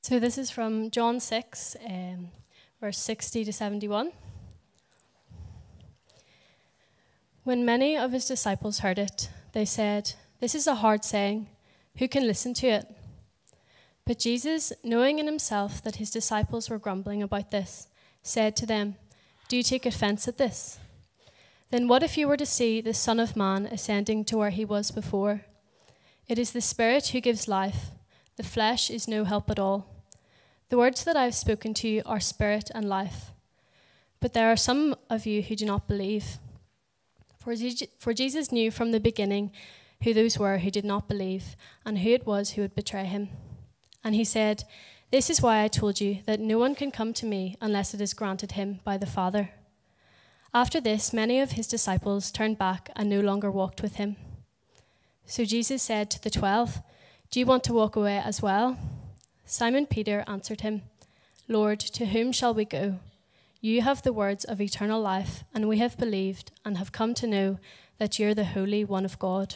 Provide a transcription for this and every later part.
So this is from John 6, um, verse 60 to 71. When many of his disciples heard it, they said, This is a hard saying. Who can listen to it? But Jesus, knowing in himself that his disciples were grumbling about this, said to them, Do you take offense at this? Then what if you were to see the Son of Man ascending to where he was before? It is the Spirit who gives life, the flesh is no help at all. The words that I have spoken to you are spirit and life. But there are some of you who do not believe. For, for Jesus knew from the beginning who those were who did not believe, and who it was who would betray him. And he said, This is why I told you that no one can come to me unless it is granted him by the Father. After this, many of his disciples turned back and no longer walked with him. So Jesus said to the twelve, Do you want to walk away as well? Simon Peter answered him, Lord, to whom shall we go? You have the words of eternal life, and we have believed and have come to know that you're the Holy One of God.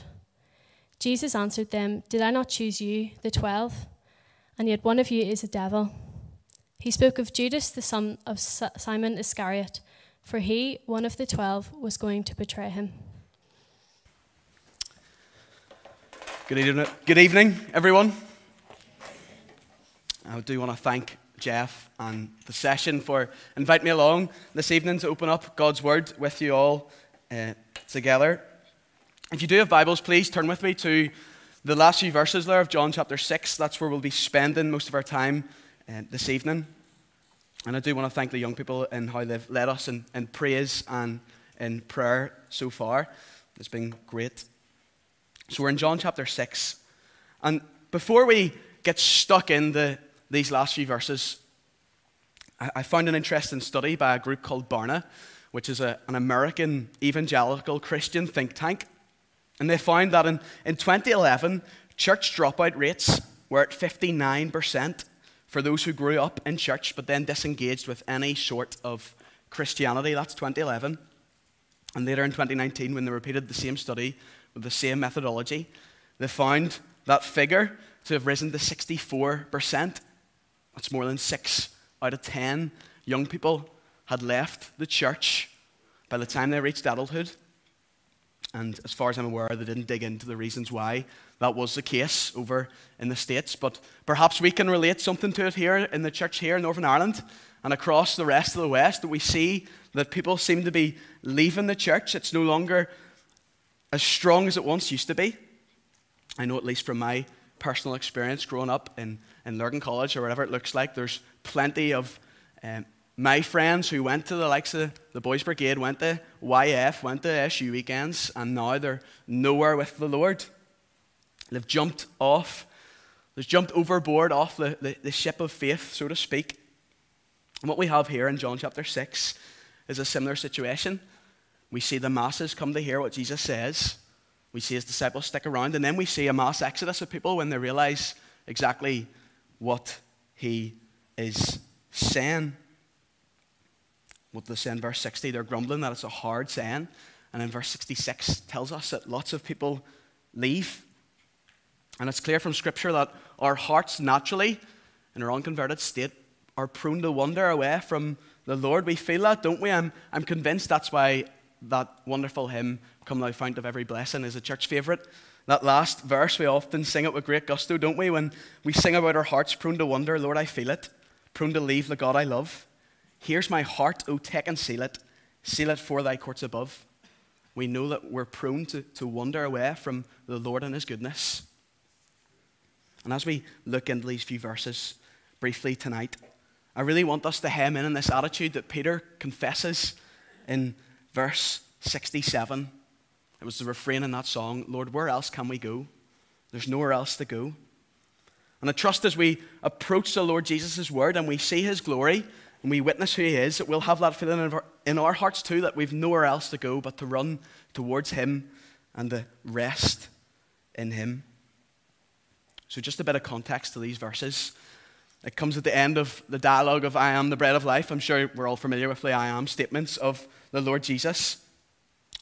Jesus answered them, Did I not choose you, the twelve? And yet one of you is a devil. He spoke of Judas, the son of Simon Iscariot, for he, one of the twelve, was going to betray him. Good evening, good evening everyone. I do want to thank Jeff and the session for inviting me along this evening to open up God's Word with you all uh, together. If you do have Bibles, please turn with me to the last few verses there of John chapter 6. That's where we'll be spending most of our time uh, this evening. And I do want to thank the young people and how they've led us in, in praise and in prayer so far. It's been great. So we're in John chapter 6. And before we get stuck in the, these last few verses, I, found an interesting study by a group called Barna, which is a, an American evangelical Christian think tank. And they found that in, in 2011, church dropout rates were at 59% for those who grew up in church but then disengaged with any sort of Christianity. That's 2011. And later in 2019, when they repeated the same study with the same methodology, they found that figure to have risen to 64%. That's more than six out of 10 young people had left the church by the time they reached adulthood. And as far as I'm aware, they didn't dig into the reasons why that was the case over in the States. But perhaps we can relate something to it here in the church here in Northern Ireland and across the rest of the West that we see that people seem to be leaving the church. It's no longer as strong as it once used to be. I know, at least from my personal experience growing up in, in Lurgan College or whatever it looks like, there's plenty of um, my friends who went to the likes of the Boys Brigade, went to YF, went to SU weekends, and now they're nowhere with the Lord. They've jumped off, they've jumped overboard off the, the, the ship of faith, so to speak. And what we have here in John chapter 6 is a similar situation. We see the masses come to hear what Jesus says. We see his disciples stick around, and then we see a mass exodus of people when they realize exactly what he is saying what they say in verse 60, they're grumbling that it's a hard saying. And in verse 66 tells us that lots of people leave. And it's clear from Scripture that our hearts naturally, in our unconverted state, are prone to wander away from the Lord. We feel that, don't we? I'm, I'm convinced that's why that wonderful hymn, Come Thou Fount of Every Blessing, is a church favourite. That last verse, we often sing it with great gusto, don't we? When we sing about our hearts prone to wander, Lord, I feel it, prone to leave the God I love. Here's my heart, O take and seal it, seal it for thy courts above. We know that we're prone to, to wander away from the Lord and his goodness. And as we look into these few verses briefly tonight, I really want us to hem in in this attitude that Peter confesses in verse 67. It was the refrain in that song Lord, where else can we go? There's nowhere else to go. And I trust as we approach the Lord Jesus' word and we see his glory, and we witness who He is, that we'll have that feeling in our hearts too that we've nowhere else to go but to run towards Him and to rest in Him. So, just a bit of context to these verses. It comes at the end of the dialogue of I am the bread of life. I'm sure we're all familiar with the I am statements of the Lord Jesus.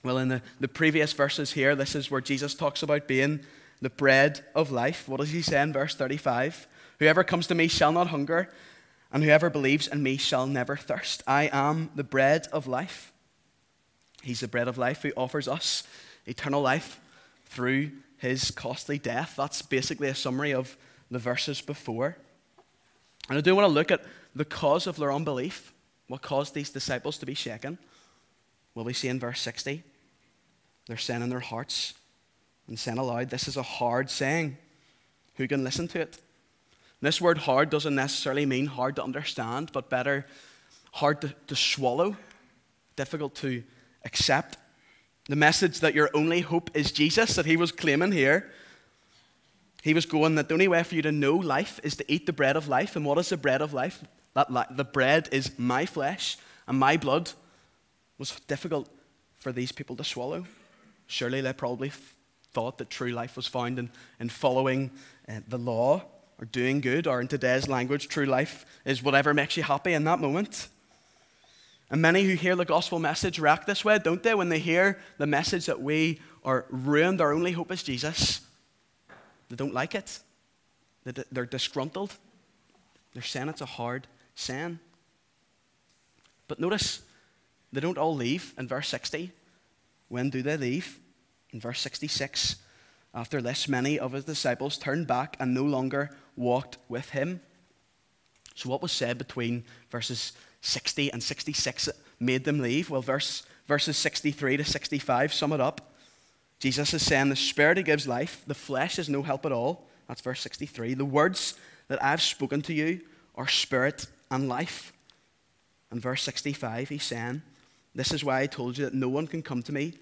Well, in the, the previous verses here, this is where Jesus talks about being the bread of life. What does he say in verse 35? Whoever comes to me shall not hunger, and whoever believes in me shall never thirst. I am the bread of life. He's the bread of life who offers us eternal life through his costly death. That's basically a summary of the verses before. And I do want to look at the cause of their unbelief. What caused these disciples to be shaken? Well, we see in verse 60, they're saying in their hearts and saying aloud, This is a hard saying. Who can listen to it? This word hard doesn't necessarily mean hard to understand, but better hard to, to swallow, difficult to accept. The message that your only hope is Jesus, that he was claiming here. He was going that the only way for you to know life is to eat the bread of life. And what is the bread of life? That li- the bread is my flesh and my blood. was difficult for these people to swallow. Surely they probably thought that true life was found in, in following uh, the law or doing good, or in today's language, true life is whatever makes you happy in that moment. And many who hear the gospel message react this way, don't they? When they hear the message that we are ruined, our only hope is Jesus, they don't like it. They're disgruntled. They're saying it's a hard saying. But notice, they don't all leave in verse 60. When do they leave? In verse 66, after this, many of his disciples turned back and no longer walked with him. So, what was said between verses 60 and 66 that made them leave? Well, verse, verses 63 to 65 sum it up. Jesus is saying, The Spirit gives life, the flesh is no help at all. That's verse 63. The words that I've spoken to you are spirit and life. And verse 65, he's saying, This is why I told you that no one can come to me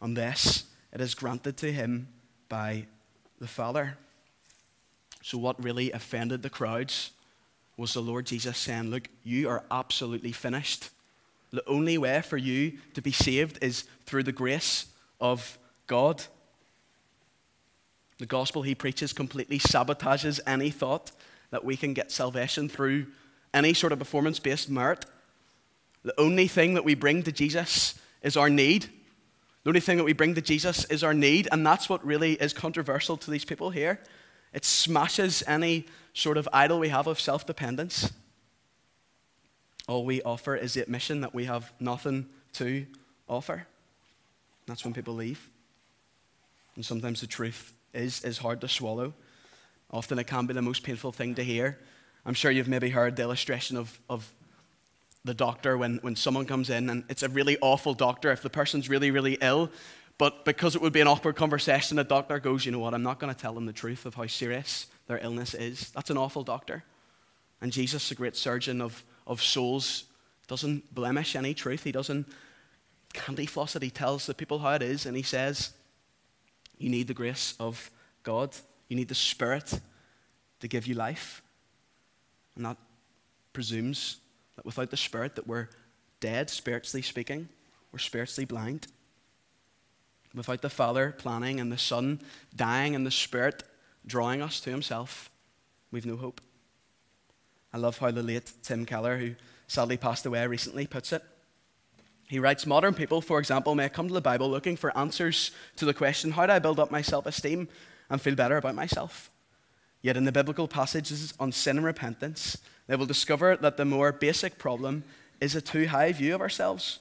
unless it is granted to him by the Father. So, what really offended the crowds was the Lord Jesus saying, Look, you are absolutely finished. The only way for you to be saved is through the grace of God. The gospel he preaches completely sabotages any thought that we can get salvation through any sort of performance based merit. The only thing that we bring to Jesus is our need. The only thing that we bring to Jesus is our need, and that's what really is controversial to these people here. It smashes any sort of idol we have of self dependence. All we offer is the admission that we have nothing to offer. That's when people leave. And sometimes the truth is, is hard to swallow. Often it can be the most painful thing to hear. I'm sure you've maybe heard the illustration of, of the doctor when, when someone comes in and it's a really awful doctor if the person's really, really ill. But because it would be an awkward conversation, the doctor goes, You know what? I'm not going to tell them the truth of how serious their illness is. That's an awful doctor. And Jesus, the great surgeon of, of souls, doesn't blemish any truth. He doesn't candy floss it. He tells the people how it is, and he says, You need the grace of God. You need the Spirit to give you life. And that presumes that without the Spirit that we're dead, spiritually speaking. We're spiritually blind. Without the Father planning and the Son dying and the Spirit drawing us to Himself, we've no hope. I love how the late Tim Keller, who sadly passed away recently, puts it. He writes Modern people, for example, may come to the Bible looking for answers to the question how do I build up my self esteem and feel better about myself? Yet in the biblical passages on sin and repentance, they will discover that the more basic problem is a too high view of ourselves.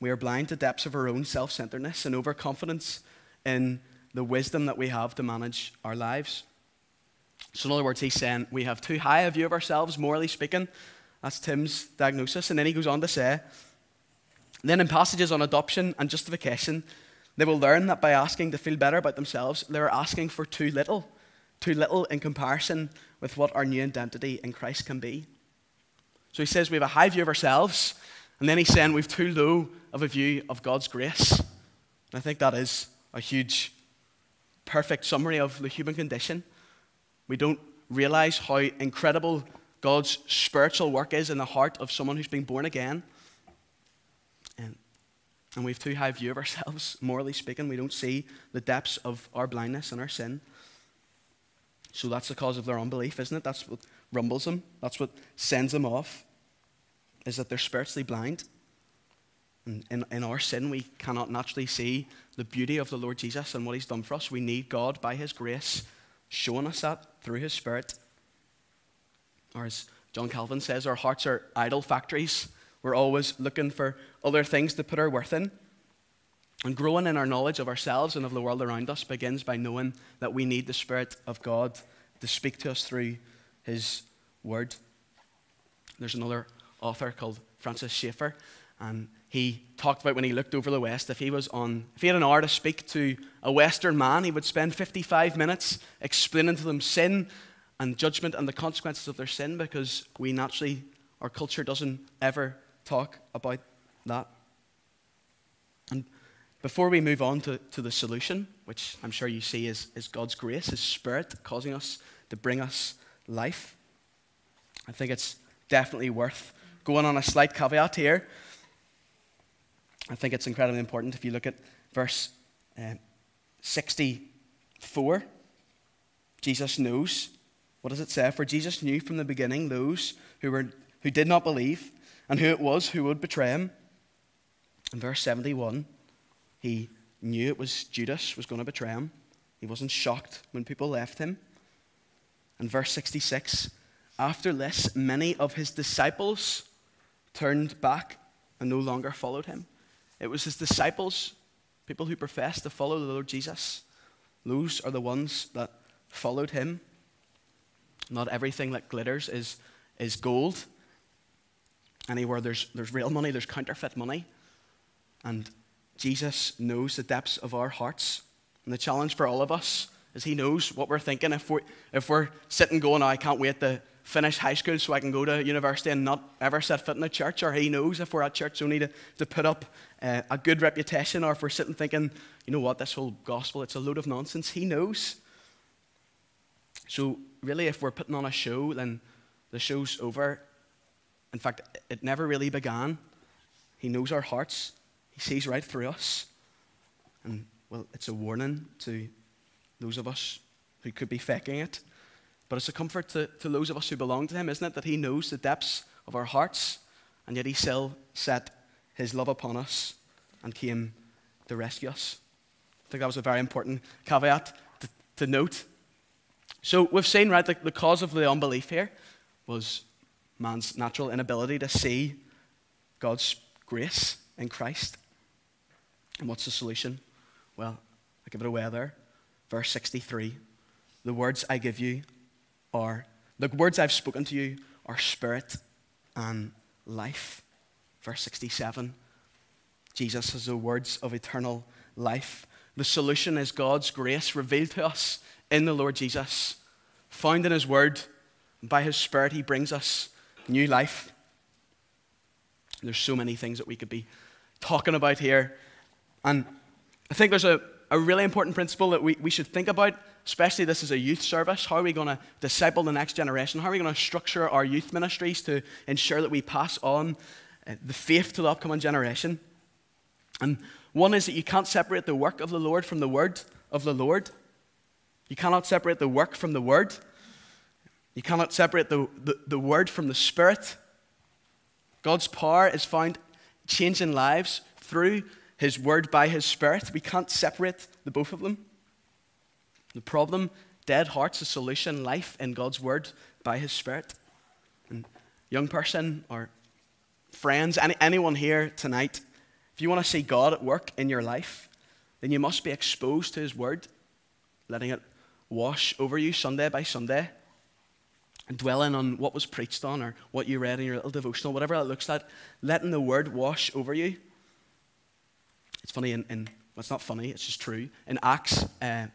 We are blind to depths of our own self centeredness and overconfidence in the wisdom that we have to manage our lives. So, in other words, he's saying we have too high a view of ourselves, morally speaking. That's Tim's diagnosis. And then he goes on to say, then in passages on adoption and justification, they will learn that by asking to feel better about themselves, they're asking for too little, too little in comparison with what our new identity in Christ can be. So he says we have a high view of ourselves, and then he's saying we've too low of a view of God's grace. And I think that is a huge, perfect summary of the human condition. We don't realize how incredible God's spiritual work is in the heart of someone who's been born again. Um, and, and we have too high a view of ourselves, morally speaking. We don't see the depths of our blindness and our sin. So that's the cause of their unbelief, isn't it? That's what rumbles them. That's what sends them off, is that they're spiritually blind. And in, in our sin, we cannot naturally see the beauty of the Lord Jesus and what he's done for us. We need God by his grace showing us that through his Spirit. Or as John Calvin says, our hearts are idol factories. We're always looking for other things to put our worth in. And growing in our knowledge of ourselves and of the world around us begins by knowing that we need the Spirit of God to speak to us through His Word. There's another author called Francis Schaeffer, and he talked about when he looked over the West, if he was on, if he had an hour to speak to a Western man, he would spend 55 minutes explaining to them sin and judgment and the consequences of their sin because we naturally, our culture doesn't ever talk about that. Before we move on to, to the solution, which I'm sure you see is, is God's grace, His Spirit causing us to bring us life, I think it's definitely worth going on a slight caveat here. I think it's incredibly important if you look at verse uh, 64. Jesus knows. What does it say? For Jesus knew from the beginning those who, were, who did not believe and who it was who would betray him. In verse 71, he knew it was Judas was going to betray him. He wasn't shocked when people left him. And verse 66, after this, many of his disciples turned back and no longer followed him. It was his disciples, people who professed to follow the Lord Jesus. Those are the ones that followed him. Not everything that glitters is, is gold. Anywhere there's, there's real money, there's counterfeit money. And Jesus knows the depths of our hearts. And the challenge for all of us is He knows what we're thinking. If we're, if we're sitting going, oh, I can't wait to finish high school so I can go to university and not ever set foot in a church, or He knows if we're at church only to, to put up uh, a good reputation, or if we're sitting thinking, you know what, this whole gospel, it's a load of nonsense. He knows. So, really, if we're putting on a show, then the show's over. In fact, it never really began. He knows our hearts, He sees right through us. And, well, it's a warning to those of us who could be faking it. But it's a comfort to, to those of us who belong to Him, isn't it? That He knows the depths of our hearts, and yet He still set His love upon us and came to rescue us. I think that was a very important caveat to, to note. So we've seen, right, the, the cause of the unbelief here was man's natural inability to see God's grace in Christ. And what's the solution? Well, I give it away there. Verse 63 The words I give you are, the words I've spoken to you are spirit and life. Verse 67 Jesus has the words of eternal life. The solution is God's grace revealed to us in the Lord Jesus, found in His Word. By His Spirit, He brings us new life. There's so many things that we could be talking about here. And I think there's a, a really important principle that we, we should think about, especially this is a youth service. How are we going to disciple the next generation? How are we going to structure our youth ministries to ensure that we pass on uh, the faith to the upcoming generation? And one is that you can't separate the work of the Lord from the word of the Lord. You cannot separate the work from the word. You cannot separate the, the, the word from the spirit. God's power is found changing lives through his word by his spirit. We can't separate the both of them. The problem, dead hearts, the solution, life in God's word by his spirit. And young person or friends, any, anyone here tonight, if you want to see God at work in your life, then you must be exposed to his word, letting it wash over you Sunday by Sunday and dwelling on what was preached on or what you read in your little devotional, whatever that looks like, letting the word wash over you. It's funny, in, in well, it's not funny, it's just true. In Acts, uh,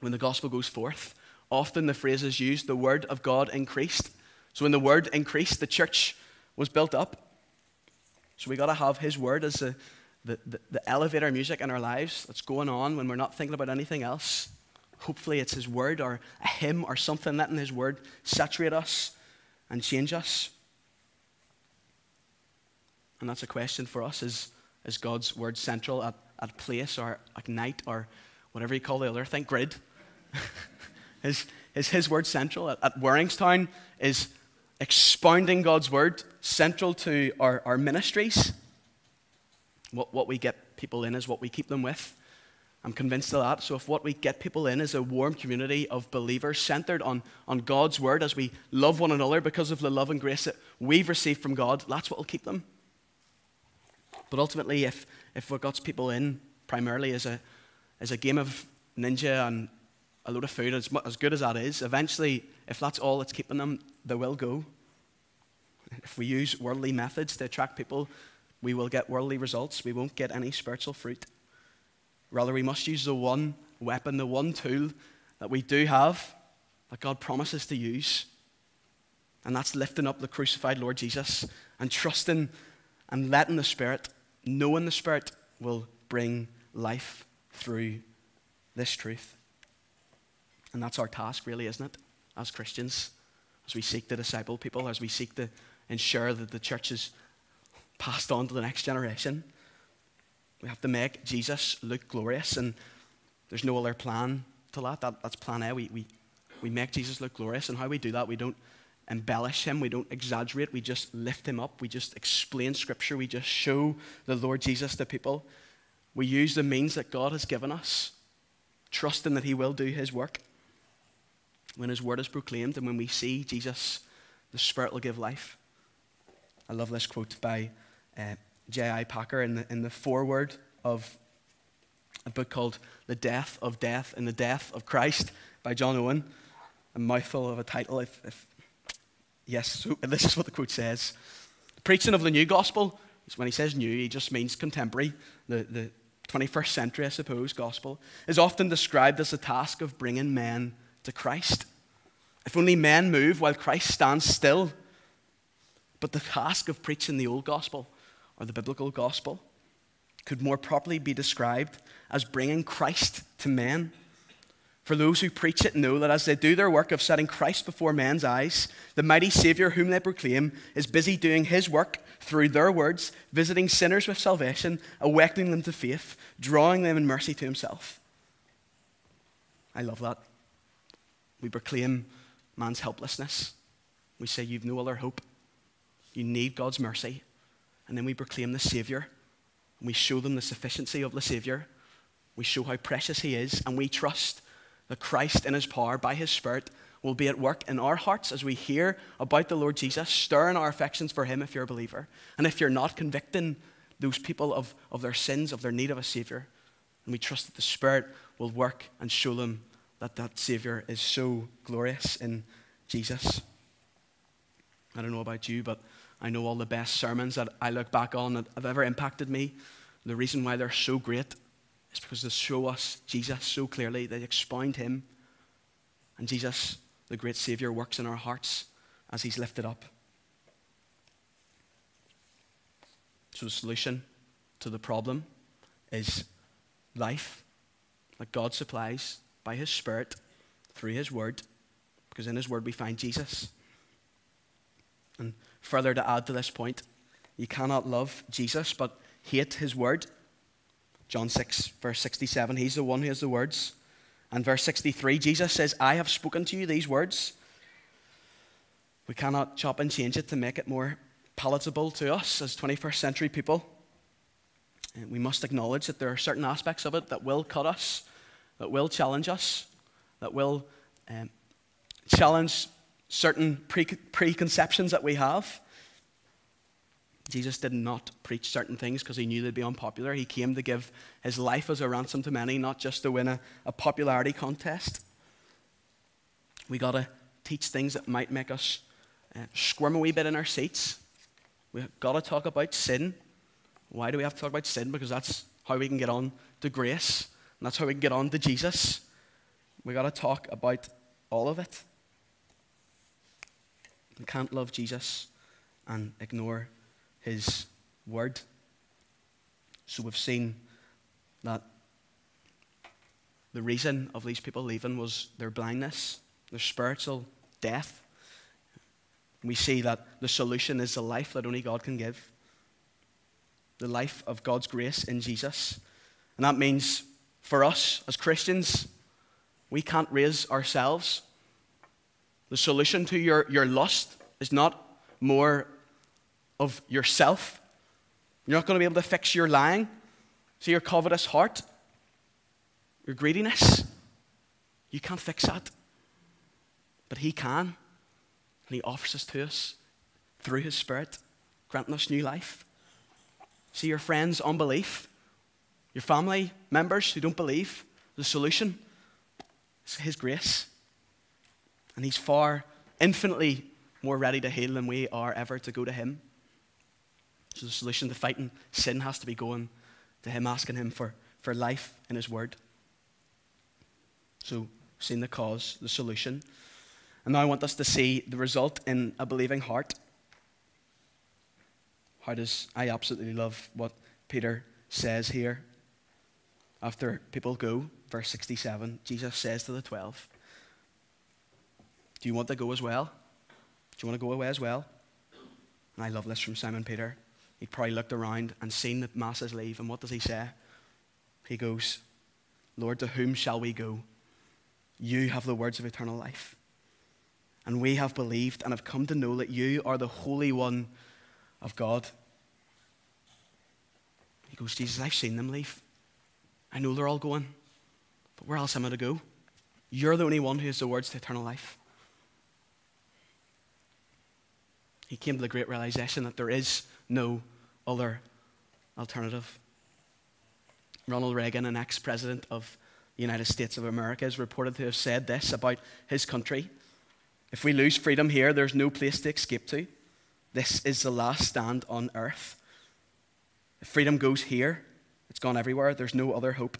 when the gospel goes forth, often the phrase is used, the word of God increased. So when the word increased, the church was built up. So we got to have his word as the, the, the, the elevator music in our lives that's going on when we're not thinking about anything else. Hopefully, it's His Word or a hymn or something letting His Word saturate us and change us. And that's a question for us is, is God's Word central at, at place or at night or whatever you call the other thing, grid? is, is His Word central? At, at is expounding God's Word central to our, our ministries? What, what we get people in is what we keep them with. I'm convinced of that. So, if what we get people in is a warm community of believers centered on, on God's word as we love one another because of the love and grace that we've received from God, that's what will keep them. But ultimately, if, if what got people in primarily is a, is a game of ninja and a load of food, as, as good as that is, eventually, if that's all that's keeping them, they will go. If we use worldly methods to attract people, we will get worldly results. We won't get any spiritual fruit. Rather, we must use the one weapon, the one tool that we do have, that God promises to use. And that's lifting up the crucified Lord Jesus and trusting and letting the Spirit, knowing the Spirit, will bring life through this truth. And that's our task, really, isn't it, as Christians, as we seek to disciple people, as we seek to ensure that the church is passed on to the next generation. We have to make Jesus look glorious, and there's no other plan to that. that that's plan A. We, we, we make Jesus look glorious, and how we do that, we don't embellish him, we don't exaggerate, we just lift him up, we just explain Scripture, we just show the Lord Jesus to people. We use the means that God has given us, trusting that he will do his work. When his word is proclaimed, and when we see Jesus, the Spirit will give life. I love this quote by uh, J.I. Packer in the, in the foreword of a book called The Death of Death and the Death of Christ by John Owen. A mouthful of a title. If, if yes, so this is what the quote says. Preaching of the new gospel, when he says new, he just means contemporary, the, the 21st century, I suppose, gospel, is often described as the task of bringing men to Christ. If only men move while Christ stands still. But the task of preaching the old gospel or the biblical gospel could more properly be described as bringing Christ to men. For those who preach it know that as they do their work of setting Christ before men's eyes, the mighty Savior whom they proclaim is busy doing his work through their words, visiting sinners with salvation, awakening them to faith, drawing them in mercy to himself. I love that. We proclaim man's helplessness. We say, You've no other hope. You need God's mercy and then we proclaim the Savior. And we show them the sufficiency of the Savior. We show how precious He is, and we trust that Christ in His power, by His Spirit, will be at work in our hearts as we hear about the Lord Jesus, stirring our affections for Him if you're a believer. And if you're not, convicting those people of, of their sins, of their need of a Savior. And we trust that the Spirit will work and show them that that Savior is so glorious in Jesus. I don't know about you, but I know all the best sermons that I look back on that have ever impacted me. The reason why they're so great is because they show us Jesus so clearly. They expound him. And Jesus, the great Savior, works in our hearts as he's lifted up. So the solution to the problem is life that God supplies by his Spirit through his word, because in his word we find Jesus. And further to add to this point, you cannot love Jesus but hate his word. John 6, verse 67, he's the one who has the words. And verse 63, Jesus says, I have spoken to you these words. We cannot chop and change it to make it more palatable to us as 21st century people. And we must acknowledge that there are certain aspects of it that will cut us, that will challenge us, that will um, challenge certain pre- preconceptions that we have. Jesus did not preach certain things because he knew they'd be unpopular. He came to give his life as a ransom to many, not just to win a, a popularity contest. We got to teach things that might make us uh, squirm a wee bit in our seats. We've got to talk about sin. Why do we have to talk about sin? Because that's how we can get on to grace, and that's how we can get on to Jesus. We've got to talk about all of it. We can't love Jesus and ignore his word. So we've seen that the reason of these people leaving was their blindness, their spiritual death. We see that the solution is the life that only God can give the life of God's grace in Jesus. And that means for us as Christians, we can't raise ourselves. The solution to your, your lust is not more of yourself. You're not going to be able to fix your lying. See your covetous heart, your greediness. You can't fix that. But He can. And He offers us to us through His Spirit, granting us new life. See your friends' unbelief, your family members who don't believe. The solution is His grace. And He's far, infinitely more ready to heal than we are ever to go to Him. The solution to fighting sin has to be going to Him, asking Him for, for life in His Word. So, seeing the cause, the solution. And now I want us to see the result in a believing heart. How does I absolutely love what Peter says here. After people go, verse 67, Jesus says to the twelve, Do you want to go as well? Do you want to go away as well? And I love this from Simon Peter. He probably looked around and seen the masses leave, and what does he say? He goes, Lord, to whom shall we go? You have the words of eternal life. And we have believed and have come to know that you are the Holy One of God. He goes, Jesus, I've seen them leave. I know they're all going, but where else am I to go? You're the only one who has the words to eternal life. He came to the great realization that there is no other alternative. Ronald Reagan, an ex president of the United States of America, is reported to have said this about his country If we lose freedom here, there's no place to escape to. This is the last stand on earth. If freedom goes here, it's gone everywhere. There's no other hope.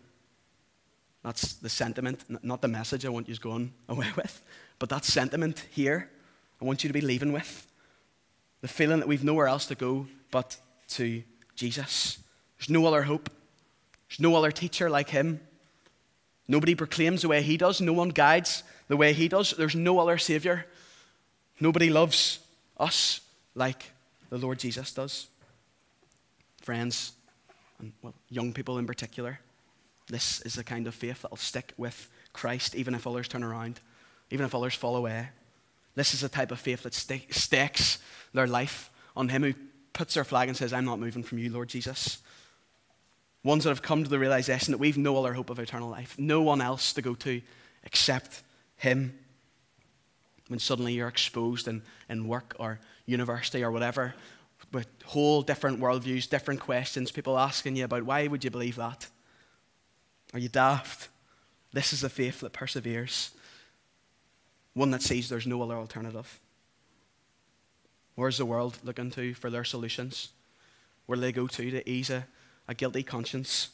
That's the sentiment, not the message I want you going away with, but that sentiment here, I want you to be leaving with. The feeling that we've nowhere else to go but to Jesus. There's no other hope. There's no other teacher like him. Nobody proclaims the way he does. No one guides the way he does. There's no other Savior. Nobody loves us like the Lord Jesus does. Friends, and well, young people in particular, this is the kind of faith that will stick with Christ even if others turn around, even if others fall away. This is the type of faith that stakes their life on Him who puts their flag and says, I'm not moving from you, Lord Jesus. Ones that have come to the realization that we've no other hope of eternal life, no one else to go to except Him. When suddenly you're exposed in, in work or university or whatever, with whole different worldviews, different questions, people asking you about why would you believe that? Are you daft? This is a faith that perseveres one that sees there's no other alternative. Where's the world looking to for their solutions? Where they go to to ease a, a guilty conscience?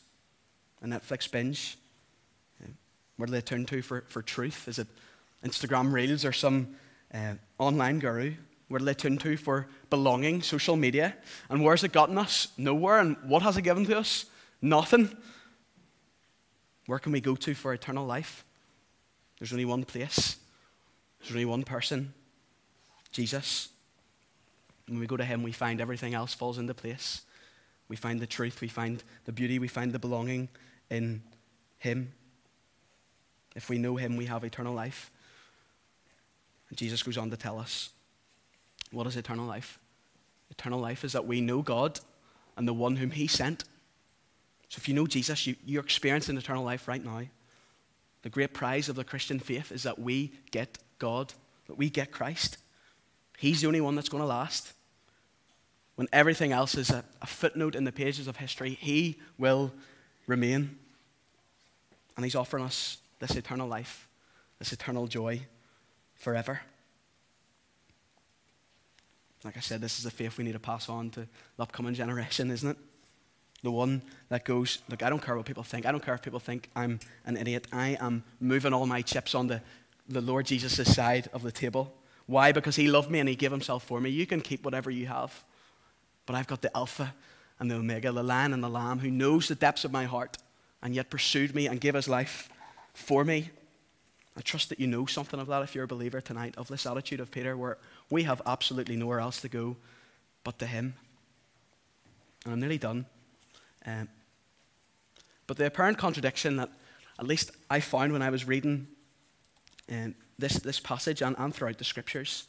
A Netflix binge? Where do they turn to for, for truth? Is it Instagram Reels or some uh, online guru? Where do they turn to for belonging, social media? And where's it gotten us? Nowhere. And what has it given to us? Nothing. Where can we go to for eternal life? There's only one place there's only one person Jesus. When we go to Him, we find everything else falls into place. We find the truth, we find the beauty, we find the belonging in Him. If we know Him, we have eternal life. And Jesus goes on to tell us what is eternal life? Eternal life is that we know God and the one whom He sent. So if you know Jesus, you, you're experiencing eternal life right now. The great prize of the Christian faith is that we get God, that we get Christ. He's the only one that's going to last. When everything else is a, a footnote in the pages of history, He will remain. And He's offering us this eternal life, this eternal joy forever. Like I said, this is the faith we need to pass on to the upcoming generation, isn't it? The one that goes, look, I don't care what people think. I don't care if people think I'm an idiot. I am moving all my chips onto the Lord Jesus' side of the table. Why? Because he loved me and he gave himself for me. You can keep whatever you have. But I've got the Alpha and the Omega, the Lion and the Lamb, who knows the depths of my heart and yet pursued me and gave his life for me. I trust that you know something of that if you're a believer tonight, of this attitude of Peter, where we have absolutely nowhere else to go but to him. And I'm nearly done. Um, but the apparent contradiction that at least I found when I was reading um, this, this passage and, and throughout the scriptures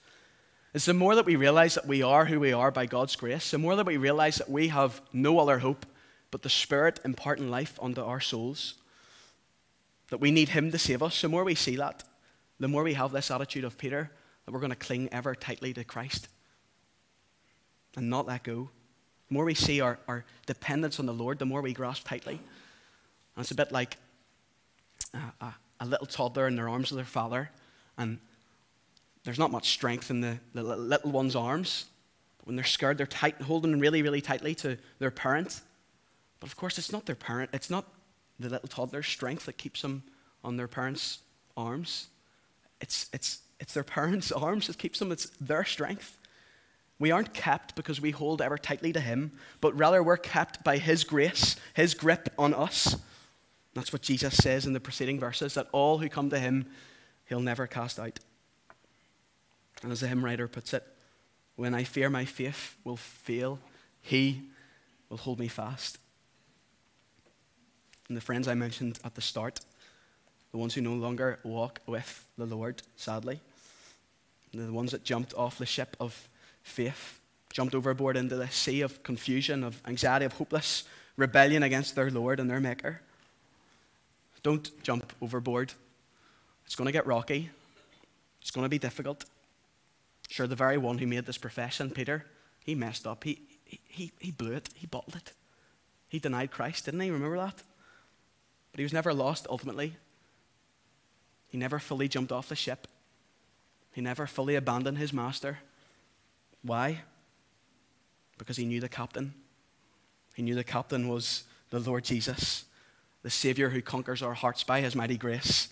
is the more that we realize that we are who we are by God's grace, the more that we realize that we have no other hope but the Spirit imparting life unto our souls, that we need Him to save us, the more we see that, the more we have this attitude of Peter that we're going to cling ever tightly to Christ and not let go. The more we see our, our dependence on the Lord, the more we grasp tightly. And it's a bit like a, a, a little toddler in their arms of their father, and there's not much strength in the, the little one's arms. But when they're scared, they're tight, holding really, really tightly to their parent. But of course, it's not their parent, it's not the little toddler's strength that keeps them on their parents' arms. It's, it's, it's their parents' arms that keeps them, it's their strength. We aren't kept because we hold ever tightly to Him, but rather we're kept by His grace, His grip on us. That's what Jesus says in the preceding verses that all who come to Him, He'll never cast out. And as the hymn writer puts it, when I fear my faith will fail, He will hold me fast. And the friends I mentioned at the start, the ones who no longer walk with the Lord, sadly, the ones that jumped off the ship of faith, jumped overboard into the sea of confusion, of anxiety, of hopeless rebellion against their Lord and their Maker. Don't jump overboard. It's going to get rocky. It's going to be difficult. Sure, the very one who made this profession, Peter, he messed up. He, he, he blew it. He bottled it. He denied Christ, didn't he? Remember that? But he was never lost ultimately. He never fully jumped off the ship. He never fully abandoned his master. Why? Because he knew the captain. He knew the captain was the Lord Jesus, the Savior who conquers our hearts by his mighty grace,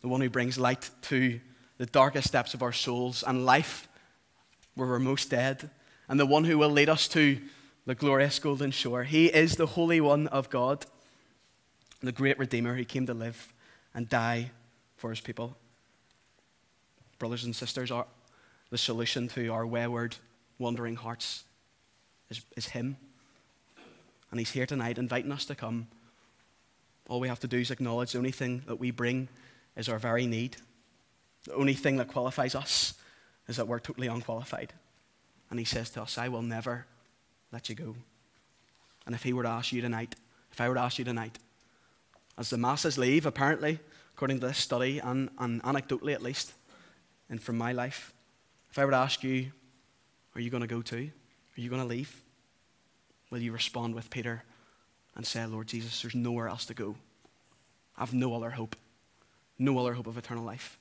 the one who brings light to the darkest depths of our souls and life where we're most dead, and the one who will lead us to the glorious golden shore. He is the Holy One of God, the great Redeemer who came to live and die for his people. Brothers and sisters, our, the solution to our wayward, wandering hearts is, is Him. And He's here tonight inviting us to come. All we have to do is acknowledge the only thing that we bring is our very need. The only thing that qualifies us is that we're totally unqualified. And He says to us, I will never let you go. And if He were to ask you tonight, if I were to ask you tonight, as the masses leave, apparently, according to this study, and, and anecdotally at least, and from my life, if I were to ask you, are you going to go too? Are you going to leave? Will you respond with Peter and say, Lord Jesus, there's nowhere else to go? I have no other hope, no other hope of eternal life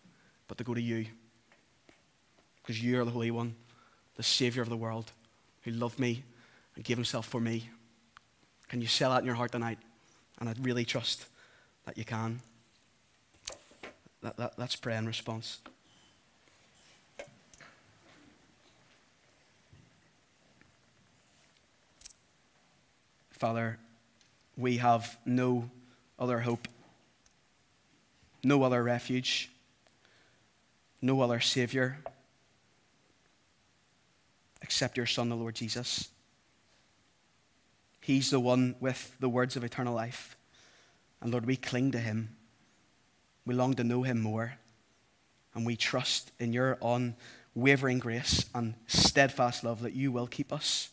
but to go to you. Because you are the Holy One, the Savior of the world, who loved me and gave himself for me. Can you sell that in your heart tonight? And I really trust that you can. That, that, let's pray in response. Father, we have no other hope, no other refuge, no other Savior except your Son, the Lord Jesus. He's the one with the words of eternal life. And Lord, we cling to Him. We long to know Him more. And we trust in your unwavering grace and steadfast love that you will keep us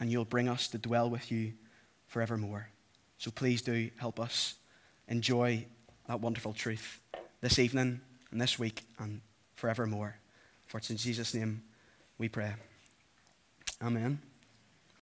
and you'll bring us to dwell with you forevermore. So please do help us enjoy that wonderful truth this evening and this week and forevermore. For it's in Jesus' name we pray. Amen.